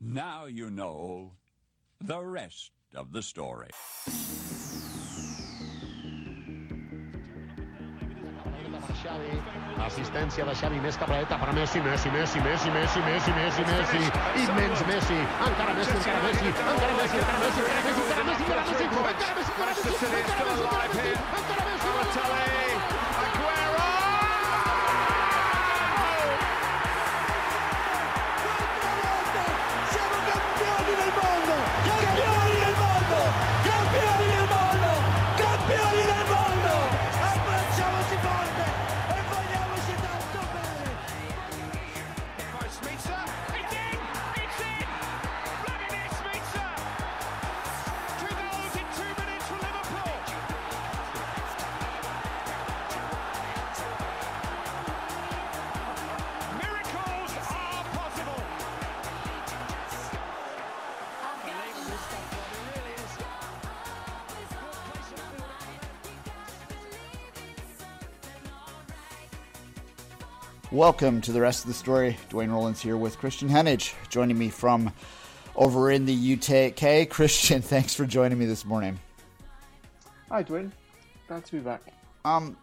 Now you know the rest of the story. Assistència de Xavi més cabreta per Messi, Messi, Messi, Messi, Messi, Messi, Messi, Messi, immens Messi, encara Messi, encara Messi, encara Messi, encara Messi, encara Messi, encara Messi, encara Messi, encara Messi, encara Messi, encara Messi, encara Messi, encara Messi, encara Messi, Welcome to the rest of the story. Duane Rollins here with Kristan Heneage, joining me from over in the UK. Kristan, thanks for joining me this morning. Hi, Duane. Glad to be back. Um,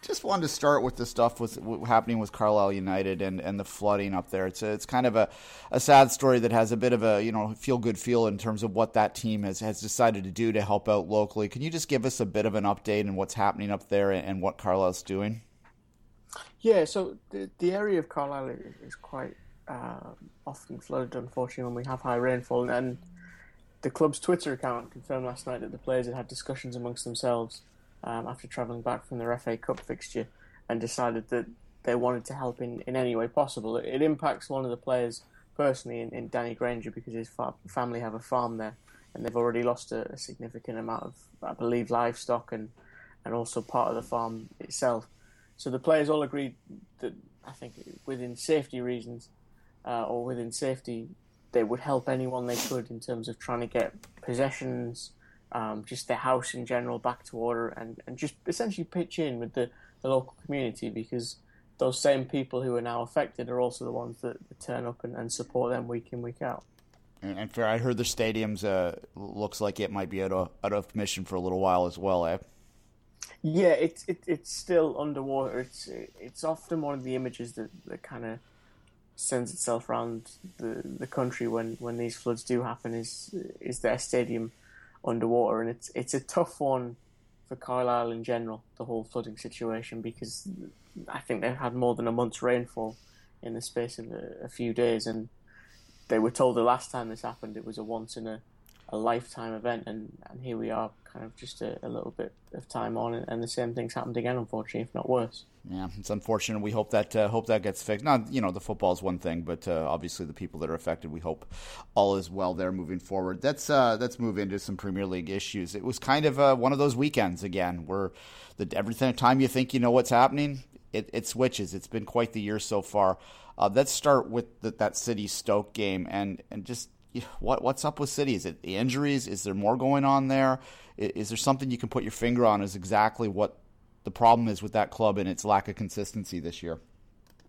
just wanted to start with the stuff with happening with Carlisle United and, and the flooding up there. It's a, it's kind of a, a sad story that has a bit of a you know feel good feel in terms of what that team has, has decided to do to help out locally. Can you just give us a bit of an update on what's happening up there and, and what Carlisle's doing? Yeah, so the, the area of Carlisle is quite uh, often flooded, unfortunately, when we have high rainfall. And the club's Twitter account confirmed last night that the players had had discussions amongst themselves um, after travelling back from their FA Cup fixture and decided that they wanted to help in, in any way possible. It, it impacts one of the players personally in, in Danny Grainger because his fa- family have a farm there and they've already lost a, a significant amount of, I believe, livestock and, and also part of the farm itself. So the players all agreed that I think within safety reasons uh, or within safety, they would help anyone they could in terms of trying to get possessions, um, just their house in general back to order, and, and just essentially pitch in with the, the local community because those same people who are now affected are also the ones that, that turn up and, and support them week in, week out. And, and fair, I heard the stadiums uh, looks like it might be out of, out of commission for a little while as well. Eh? Yeah, it's it, it's still underwater. It's it's often one of the images that, that kind of sends itself around the, the country when, when these floods do happen. Is is their stadium underwater, and it's it's a tough one for Carlisle in general. The whole flooding situation because I think they've had more than a month's rainfall in the space of a, a few days, and they were told the last time this happened it was a once in a, a lifetime event, and, and here we are, kind of just a, a little bit of time on, and, and the same thing's happened again, unfortunately, if not worse. Yeah, it's unfortunate. We hope that uh, hope that gets fixed. Not you know the football is one thing, but uh, obviously the people that are affected. We hope all is well there moving forward. Let's uh, let's move into some Premier League issues. It was kind of uh, one of those weekends again where the every time you think you know what's happening, it, it switches. It's been quite the year so far. Uh, let's start with the, that City Stoke game and and just what what's up with City? Is it the injuries? Is there more going on there? Is, is there something you can put your finger on? Is exactly what the problem is with that club and its lack of consistency this year?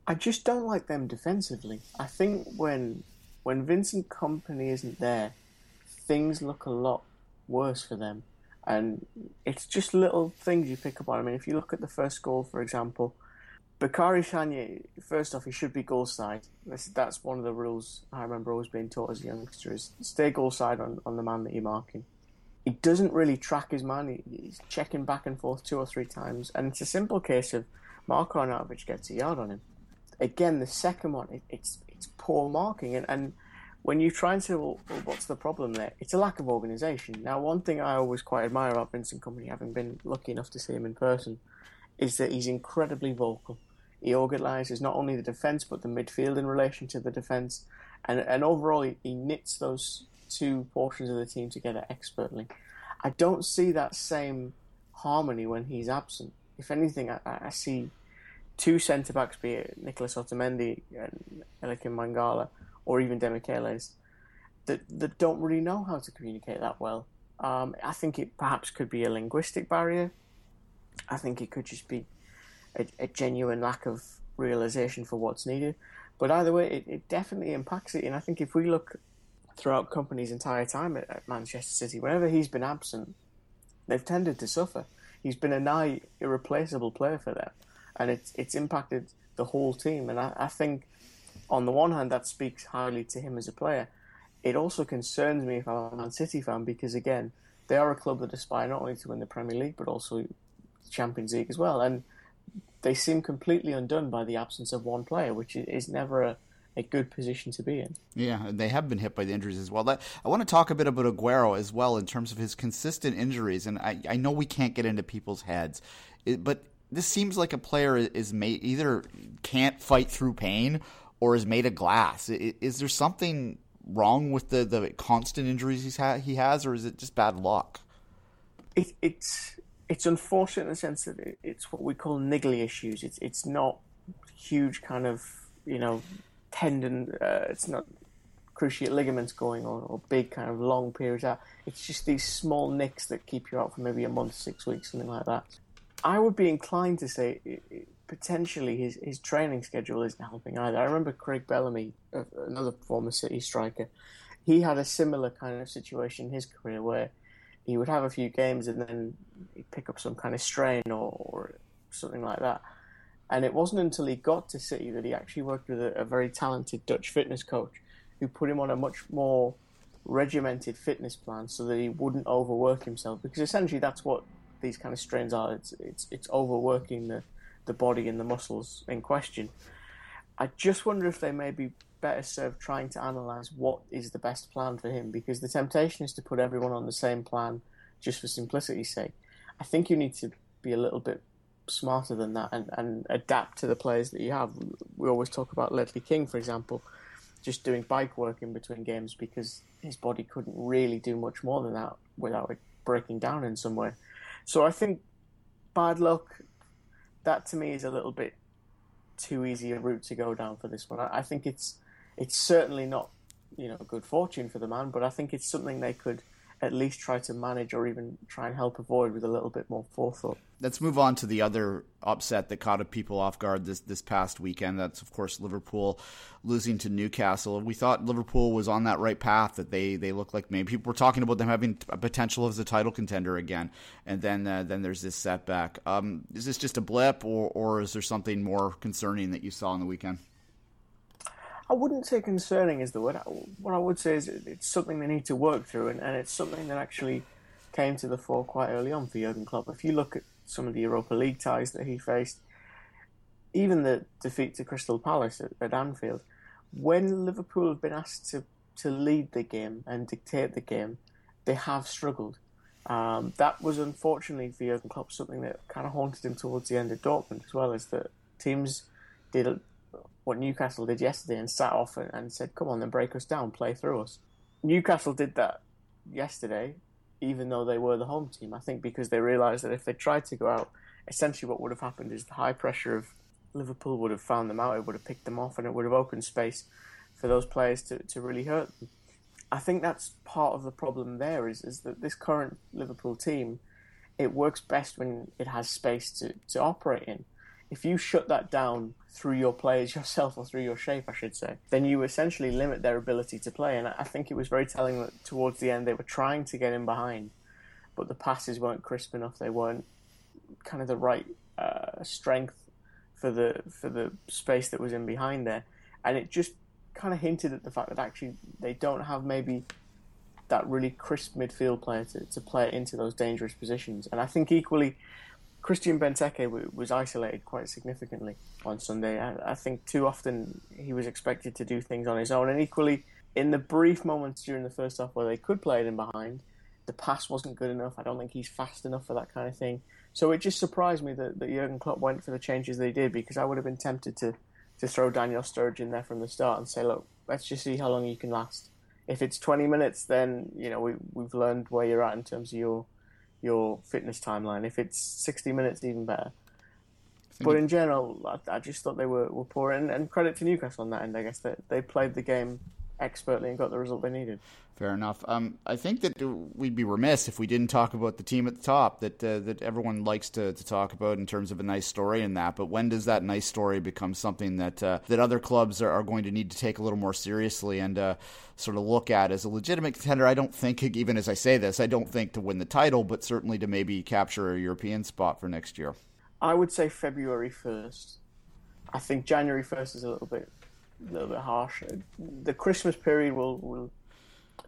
I just don't like them defensively. I think when when Vincent Kompany isn't there, things look a lot worse for them. And it's just little things you pick up on. I mean, if you look at the first goal, for example, Bacary Sagna, first off, he should be goal side. That's, that's one of the rules I remember always being taught as a youngster is stay goal side on, on the man that you're marking. He doesn't really track his man. He, he's checking back and forth two or three times. And it's a simple case of Marko Arnautovic gets a yard on him. Again, the second one, it, it's it's poor marking. And, and when you try and say, well, well, what's the problem there? It's a lack of organisation. Now, one thing I always quite admire about Vincent Kompany, having been lucky enough to see him in person, is that he's incredibly vocal. He organises not only the defence but the midfield in relation to the defence, and and overall he, he knits those two portions of the team together expertly. I don't see that same harmony when he's absent. If anything, I, I see two centre backs, be it Nicholas Otamendi and Eliakim Mangala, or even Demichelis, that that don't really know how to communicate that well. Um, I think it perhaps could be a linguistic barrier. I think it could just be a, a genuine lack of realization for what's needed. But either way, it, it definitely impacts it. And I think if we look throughout Kompany's entire time at, at Manchester City. Whenever he's been absent, they've tended to suffer. He's been a nigh irreplaceable player for them, and it's it's impacted the whole team. And I, I think, on the one hand, that speaks highly to him as a player. It also concerns me if I'm a Man City fan because again, they are a club that aspire not only to win the Premier League but also the Champions League as well, and they seem completely undone by the absence of one player, which is never a a good position to be in. Yeah, and they have been hit by the injuries as well. I want to talk a bit about Aguero as well in terms of his consistent injuries. And I, I know we can't get into people's heads, but this seems like a player is made either can't fight through pain or is made of glass. Is there something wrong with the, the constant injuries he's ha- he has, or is it just bad luck? It, it's it's unfortunate in the sense that it, it's what we call niggly issues. It's it's not huge kind of you know tendon, uh, it's not cruciate ligaments going on or big kind of long periods out. It's just these small nicks that keep you out for maybe a month, six weeks, something like that. I would be inclined to say potentially his, his training schedule isn't helping either. I remember Craig Bellamy, another former City striker, he had a similar kind of situation in his career where he would have a few games and then he'd pick up some kind of strain or, or something like that. And it wasn't until he got to City that he actually worked with a, a very talented Dutch fitness coach who put him on a much more regimented fitness plan so that he wouldn't overwork himself. Because essentially, that's what these kind of strains are. It's it's it's overworking the the body and the muscles in question. I just wonder if they may be better served trying to analyze what is the best plan for him because the temptation is to put everyone on the same plan just for simplicity's sake. I think you need to be a little bit smarter than that and, and adapt to the players that you have. We always talk about Ledley King, for example, just doing bike work in between games because his body couldn't really do much more than that without it breaking down in some way. So I think bad luck, that to me is a little bit too easy a route to go down for this one. I, I think it's it's certainly not you know good fortune for the man, but I think it's something they could at least try to manage or even try and help avoid with a little bit more forethought. Let's move on to the other upset that caught people off guard this this past weekend. That's of course Liverpool losing to Newcastle. We thought Liverpool was on that right path. That they they look like maybe people were talking about them having a potential as a title contender again. And then uh, then there's this setback. Um, is this just a blip, or or is there something more concerning that you saw on the weekend? I wouldn't say concerning is the word. What I would say is it's something they need to work through, and, and it's something that actually came to the fore quite early on for Jurgen Klopp. If you look at some of the Europa League ties that he faced, even the defeat to Crystal Palace at, at Anfield, when Liverpool have been asked to, to lead the game and dictate the game, they have struggled. Um, that was unfortunately for Jurgen Klopp something that kind of haunted him towards the end of Dortmund as well, as that teams did what Newcastle did yesterday and sat off and, and said, "Come on, then break us down, play through us." Newcastle did that yesterday, even though they were the home team. I think because they realised that if they tried to go out, essentially what would have happened is the high pressure of Liverpool would have found them out. It would have picked them off, and it would have opened space for those players to, to really hurt them. I think that's part of the problem. There is is that this current Liverpool team, it works best when it has space to, to operate in if you shut that down through your players yourself or through your shape, I should say, then you essentially limit their ability to play. And I think it was very telling that towards the end they were trying to get in behind, but the passes weren't crisp enough. They weren't kind of the right uh, strength for the for the space that was in behind there, and it just kind of hinted at the fact that actually they don't have maybe that really crisp midfield player to, to play into those dangerous positions. And I think equally Christian Benteke was isolated quite significantly on Sunday. I, think too often he was expected to do things on his own, and equally in the brief moments during the first half where they could play it in behind, the pass wasn't good enough. I don't think he's fast enough for that kind of thing. So it just surprised me that, that Jurgen Klopp went for the changes they did because I would have been tempted to to throw Daniel Sturridge in there from the start and say, look, let's just see how long you can last. If it's 20 minutes, then you know we, we've learned where you're at in terms of your your fitness timeline. If it's 60 minutes, even better. But in general, I, I, just thought they were, were poor. And, and, credit to Newcastle on that end, I guess. That they played the game expertly and got the result they needed. Fair enough. Um, I think that we'd be remiss if we didn't talk about the team at the top that uh, that everyone likes to, to talk about in terms of a nice story and that. But when does that nice story become something that uh, that other clubs are, are, going to need to take a little more seriously and uh, sort of look at as a legitimate contender? I don't think, even as I say this, I don't think to win the title, but certainly to maybe capture a European spot for next year. I would say February first. I think January first is a little bit a little bit harsh. The Christmas period will will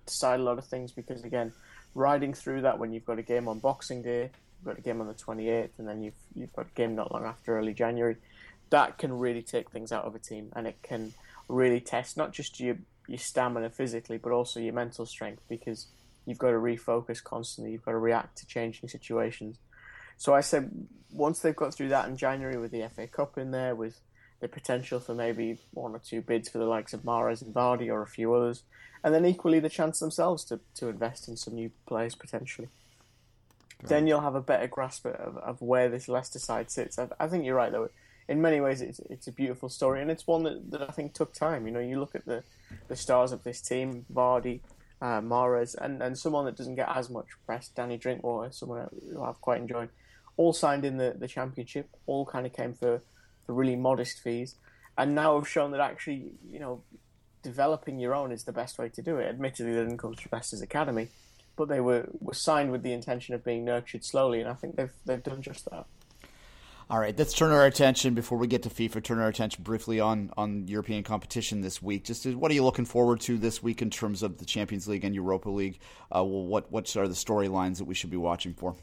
decide a lot of things because again, riding through that when you've got a game on Boxing Day, you've got a game on the 28th, and then you've you've got a game not long after early January, that can really take things out of a team, and it can really test not just your your stamina physically, but also your mental strength because you've got to refocus constantly. You've got to react to changing situations. So I said once they've got through that in January with the FA Cup in there, with the potential for maybe one or two bids for the likes of Mahrez and Vardy or a few others, and then equally the chance themselves to, to invest in some new players potentially. Right. Then you'll have a better grasp of, of where this Leicester side sits. I, I, think you're right though. In many ways, it's it's a beautiful story, and it's one that, that I think took time. You know, you look at the, the stars of this team: Vardy, uh, Mahrez, and, and someone that doesn't get as much press, Danny Drinkwater, someone who I've quite enjoyed. All signed in the, the championship. All kind of came for, for really modest fees, and now have shown that actually, you know, developing your own is the best way to do it. Admittedly, they didn't come through Leicester's academy, but they were, were signed with the intention of being nurtured slowly, and I think they've they've done just that. All right, let's turn our attention before we get to FIFA. Turn our attention briefly on on European competition this week. Just what are you looking forward to this week in terms of the Champions League and Europa League? Uh, well, what what are the storylines that we should be watching for?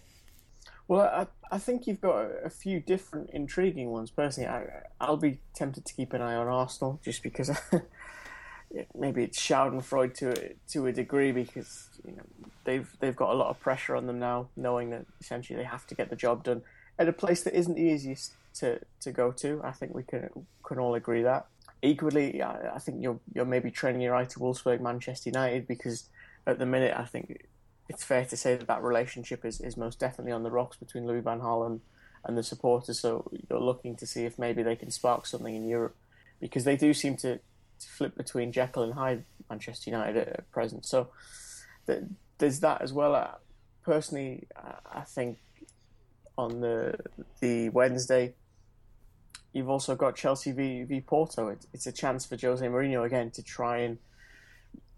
Well, I, I think you've got a, few different intriguing ones. Personally, I, I'll be tempted to keep an eye on Arsenal just because maybe it's Schadenfreude to to a degree because you know they've they've got a lot of pressure on them now, knowing that essentially they have to get the job done at a place that isn't the easiest to, to go to. I think we can can all agree that. Equally, I, I think you're you're maybe training your eye to Wolfsburg, Manchester United because at the minute I think it's fair to say that that relationship is, is most definitely on the rocks between Louis Van Gaal and, and the supporters. So you're looking to see if maybe they can spark something in Europe because they do seem to flip between Jekyll and Hyde, Manchester United at present. So there's that as well. Uh, personally, I think on the the Wednesday, you've also got Chelsea v, v Porto. It, it's a chance for Jose Mourinho again to try and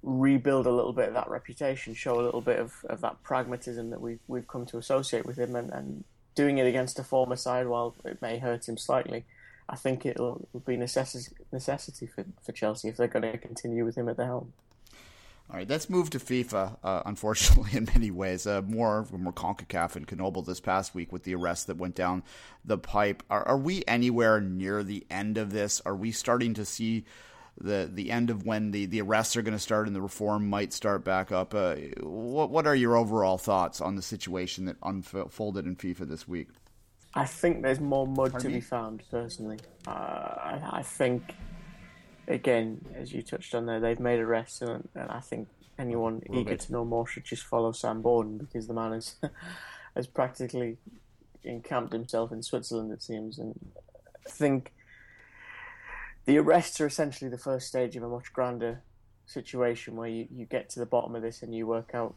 rebuild a little bit of that reputation, show a little bit of, of that pragmatism that we've we've come to associate with him, and, and doing it against a former side, while it may hurt him slightly, I think it'll, be necessity necessity for, for Chelsea if they're going to continue with him at the helm. All right, let's move to FIFA. Uh, unfortunately, in many ways, uh, more more Concacaf and Conmebol this past week with the arrest that went down the pipe. Are, are we anywhere near the end of this? Are we starting to see the the end of when the, the arrests are going to start and the reform might start back up? Uh, what what are your overall thoughts on the situation that unfolded in FIFA this week? I think there's more mud Pardon to me? be found, personally. Uh, I, I, think, again, as you touched on there, they've made arrests, and, and I think anyone eager bit. to know more should just follow Sam Borden because the man has, has practically encamped himself in Switzerland, it seems. And I think the arrests are essentially the first stage of a much grander situation where you, you get to the bottom of this and you work out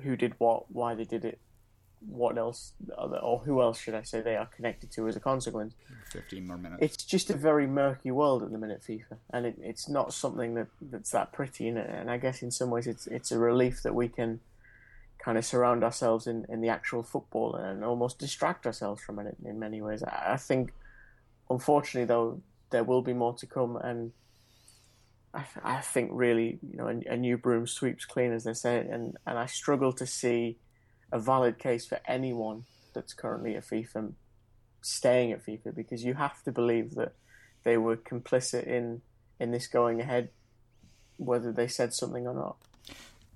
who did what, why they did it, what else, or who else should I say they are connected to as a consequence. 15 more minutes. It's just a very murky world at the minute, FIFA, and it, it's not something that, that's that pretty. And, and I guess in some ways it's it's a relief that we can kind of surround ourselves in, in the actual football and almost distract ourselves from it in many ways. I, I think, unfortunately, though, there will be more to come, and I, I think really, you know, a, a new broom sweeps clean, as they say, and, and I struggle to see a valid case for anyone that's currently at FIFA staying at FIFA because you have to believe that they were complicit in in this going ahead, whether they said something or not.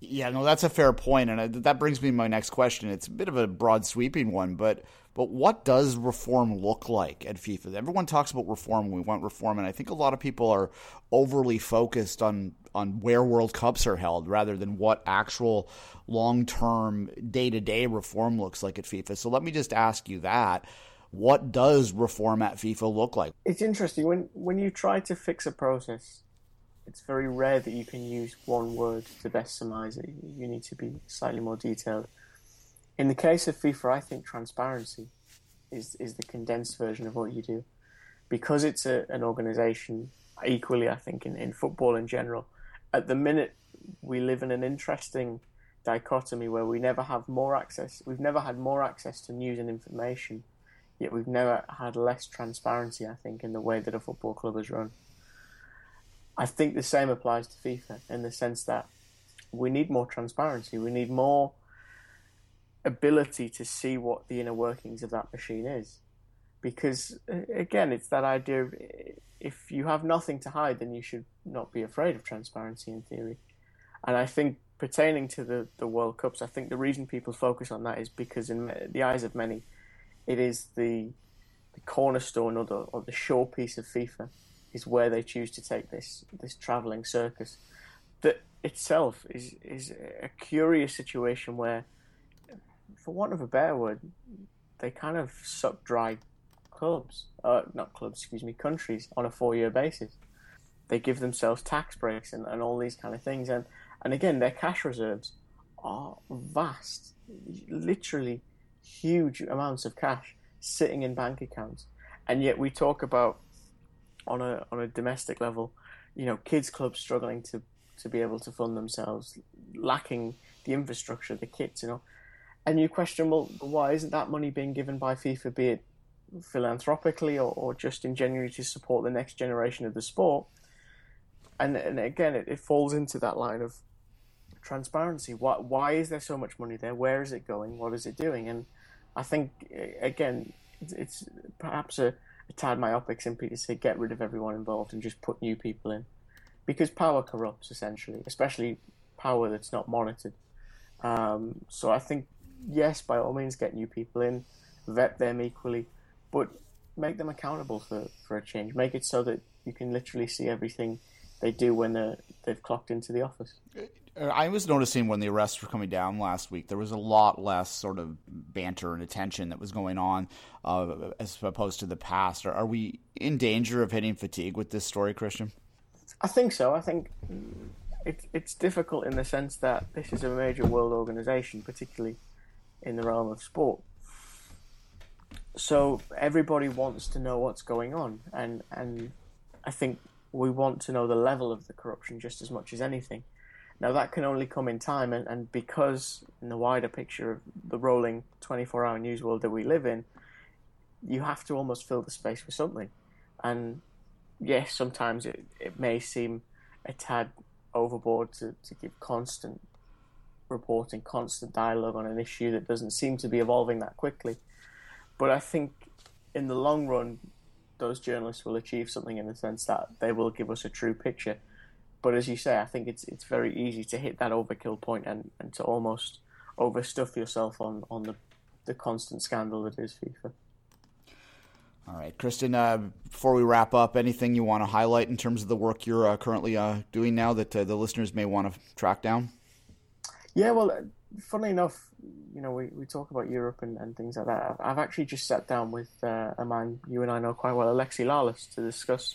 Yeah, no, that's a fair point, and I, that brings me to my next question. It's a bit of a broad, sweeping one, but but what does reform look like at FIFA? Everyone talks about reform. We want reform, and I think a lot of people are overly focused on on where World Cups are held rather than what actual long term, day to day reform looks like at FIFA. So let me just ask you that: What does reform at FIFA look like? It's interesting when when you try to fix a process it's very rare that you can use one word to best surmise it. You need to be slightly more detailed. In the case of FIFA, I think transparency is is the condensed version of what you do, because it's a, an organisation. Equally, I think in, in football in general, at the minute we live in an interesting dichotomy where we never have more access. We've never had more access to news and information, yet we've never had less transparency. I think in the way that a football club is run. I think the same applies to FIFA in the sense that we need more transparency. We need more ability to see what the inner workings of that machine is. Because uh, again, it's that idea of if you have nothing to hide, then you should not be afraid of transparency in theory. And I think pertaining to the, the World Cups, I think the reason people focus on that is because in the eyes of many, it is the, the cornerstone or the, or the of FIFA is where they choose to take this this traveling circus. That itself is is a curious situation where, for want of a better word, they kind of suck dry clubs, uh, not clubs, excuse me, countries on a four year basis. They give themselves tax breaks and, and all these kind of things, and and again, their cash reserves are vast, literally huge amounts of cash sitting in bank accounts, and yet we talk about on a on a domestic level, you know, kids clubs struggling to to be able to fund themselves, lacking the infrastructure, the kits, you know, and you question, well, why isn't that money being given by FIFA, be it philanthropically or, or just in genuinely to support the next generation of the sport? And and again, it, it falls into that line of transparency. Why why is there so much money there? Where is it going? What is it doing? And I think again, it's, it's perhaps a a tad myopic simply to say get rid of everyone involved and just put new people in, because power corrupts essentially, especially power that's not monitored. Um, so I think yes, by all means, get new people in, vet them equally, but make them accountable for, for a change. Make it so that you can literally see everything they do when they they've clocked into the office. Uh, I was noticing when the arrests were coming down last week, there was a lot less sort of banter and attention that was going on uh, as opposed to the past. Are, are, we in danger of hitting fatigue with this story, Kristan? I think so. I think it, it's difficult in the sense that this is a major world organization, particularly in the realm of sport. So everybody wants to know what's going on, and and I think we want to know the level of the corruption just as much as anything. Now, that can only come in time, and, and because in the wider picture of the rolling 24 hour news world that we live in, you have to almost fill the space with something. And yes, sometimes it, it may seem a tad overboard to, to give constant reporting, constant dialogue on an issue that doesn't seem to be evolving that quickly. But I think in the long run, those journalists will achieve something in the sense that they will give us a true picture but as you say, I think it's it's very easy to hit that overkill point and, and to almost overstuff yourself on, on the, the constant scandal that is FIFA. All right, Kristan. Uh, before we wrap up, anything you want to highlight in terms of the work you're uh, currently uh, doing now that uh, the listeners may want to track down? Yeah, well, uh, funnily enough, you know, we, we talk about Europe and, and things like that. I've, I've actually just sat down with uh, a man you and I know quite well, Alexi Lalas, to discuss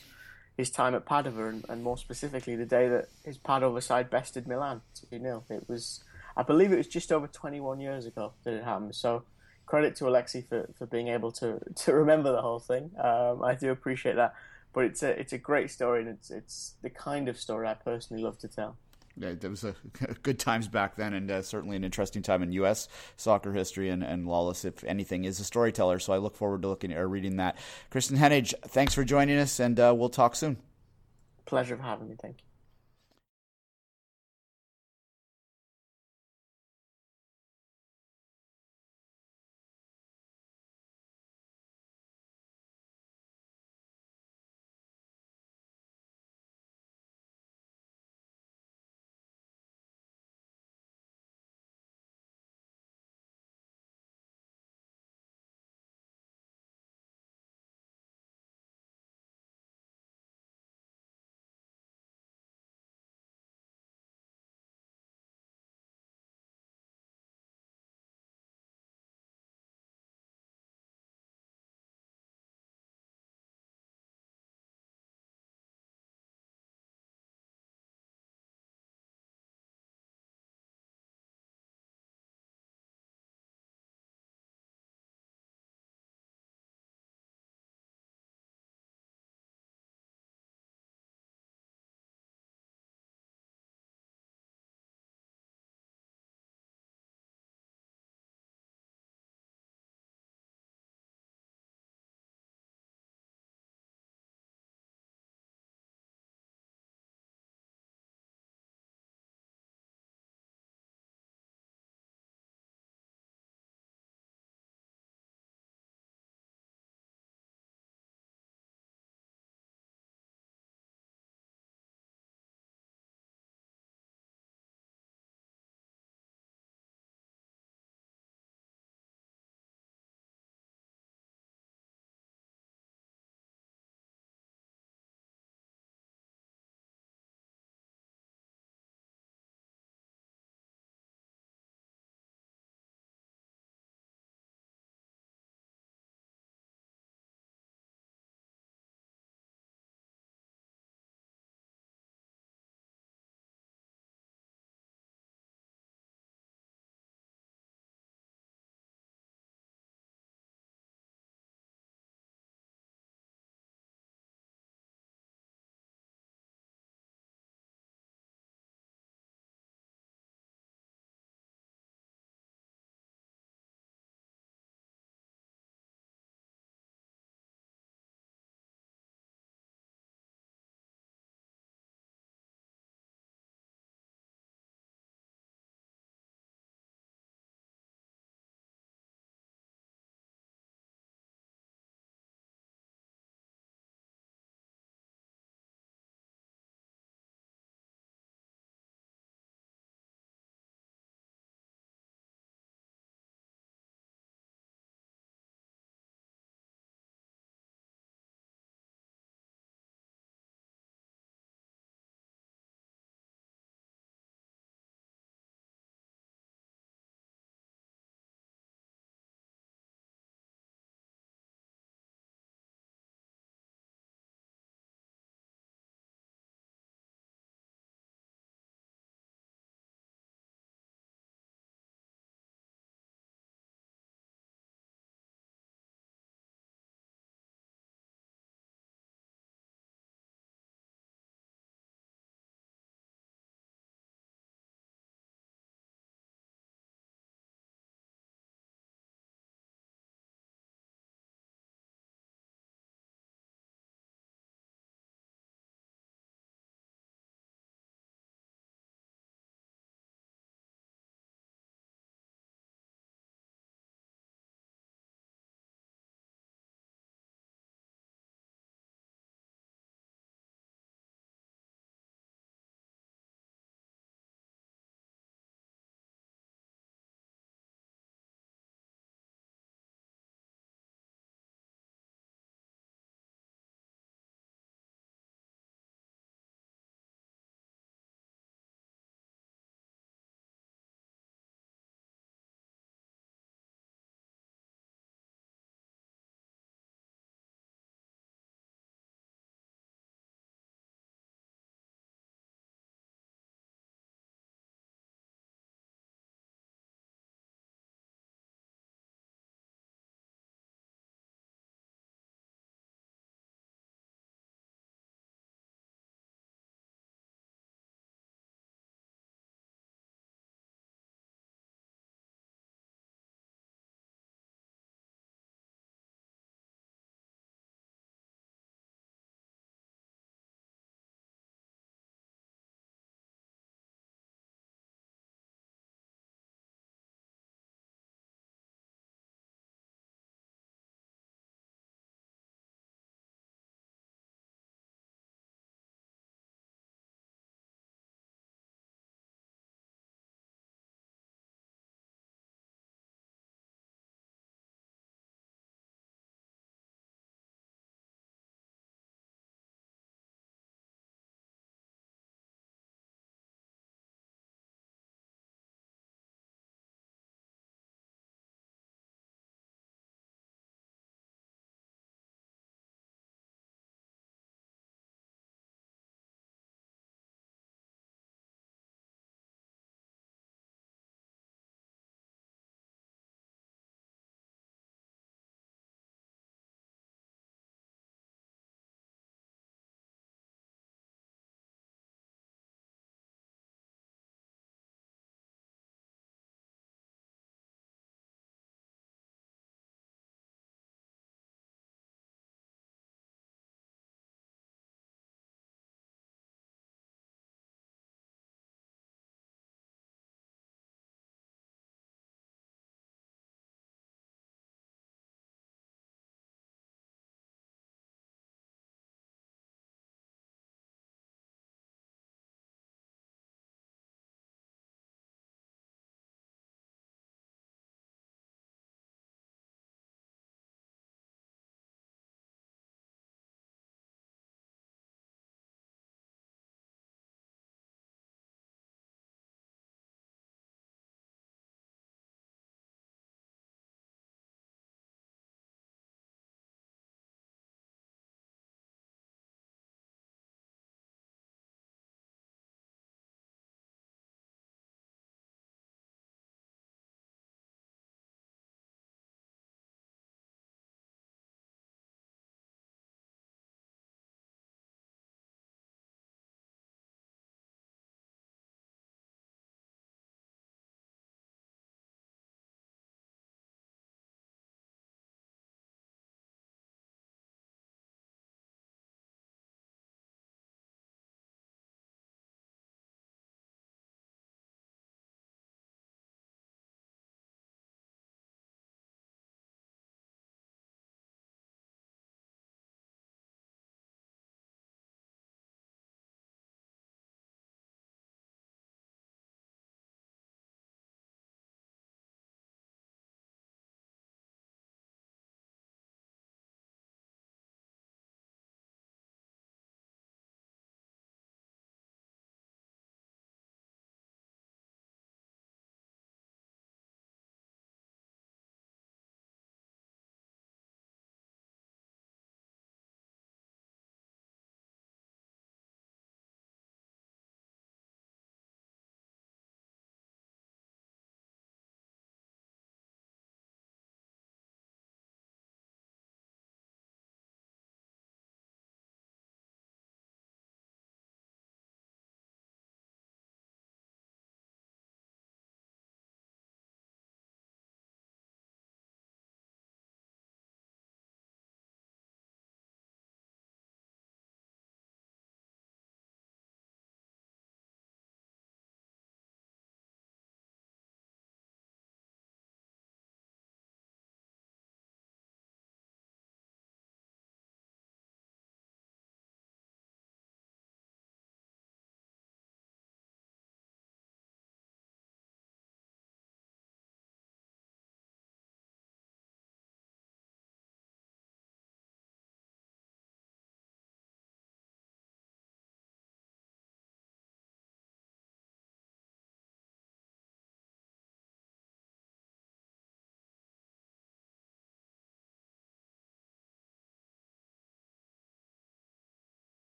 his time at Padova, and, and, more specifically the day that his Padova side bested Milan 2 0. It was, I believe, it was just over 21 years ago that it happened. So credit to Alexi for, for being able to, to remember the whole thing. Um, I do appreciate that. But it's a it's a great story, and it's it's the kind of story I personally love to tell there was a good times back then, and uh, certainly an interesting time in U.S. soccer history. And, and Lalas, if anything, is a storyteller. So I look forward to looking or reading that. Kristan Heneage, thanks for joining us, and uh, we'll talk soon. Pleasure of having you. Thank you.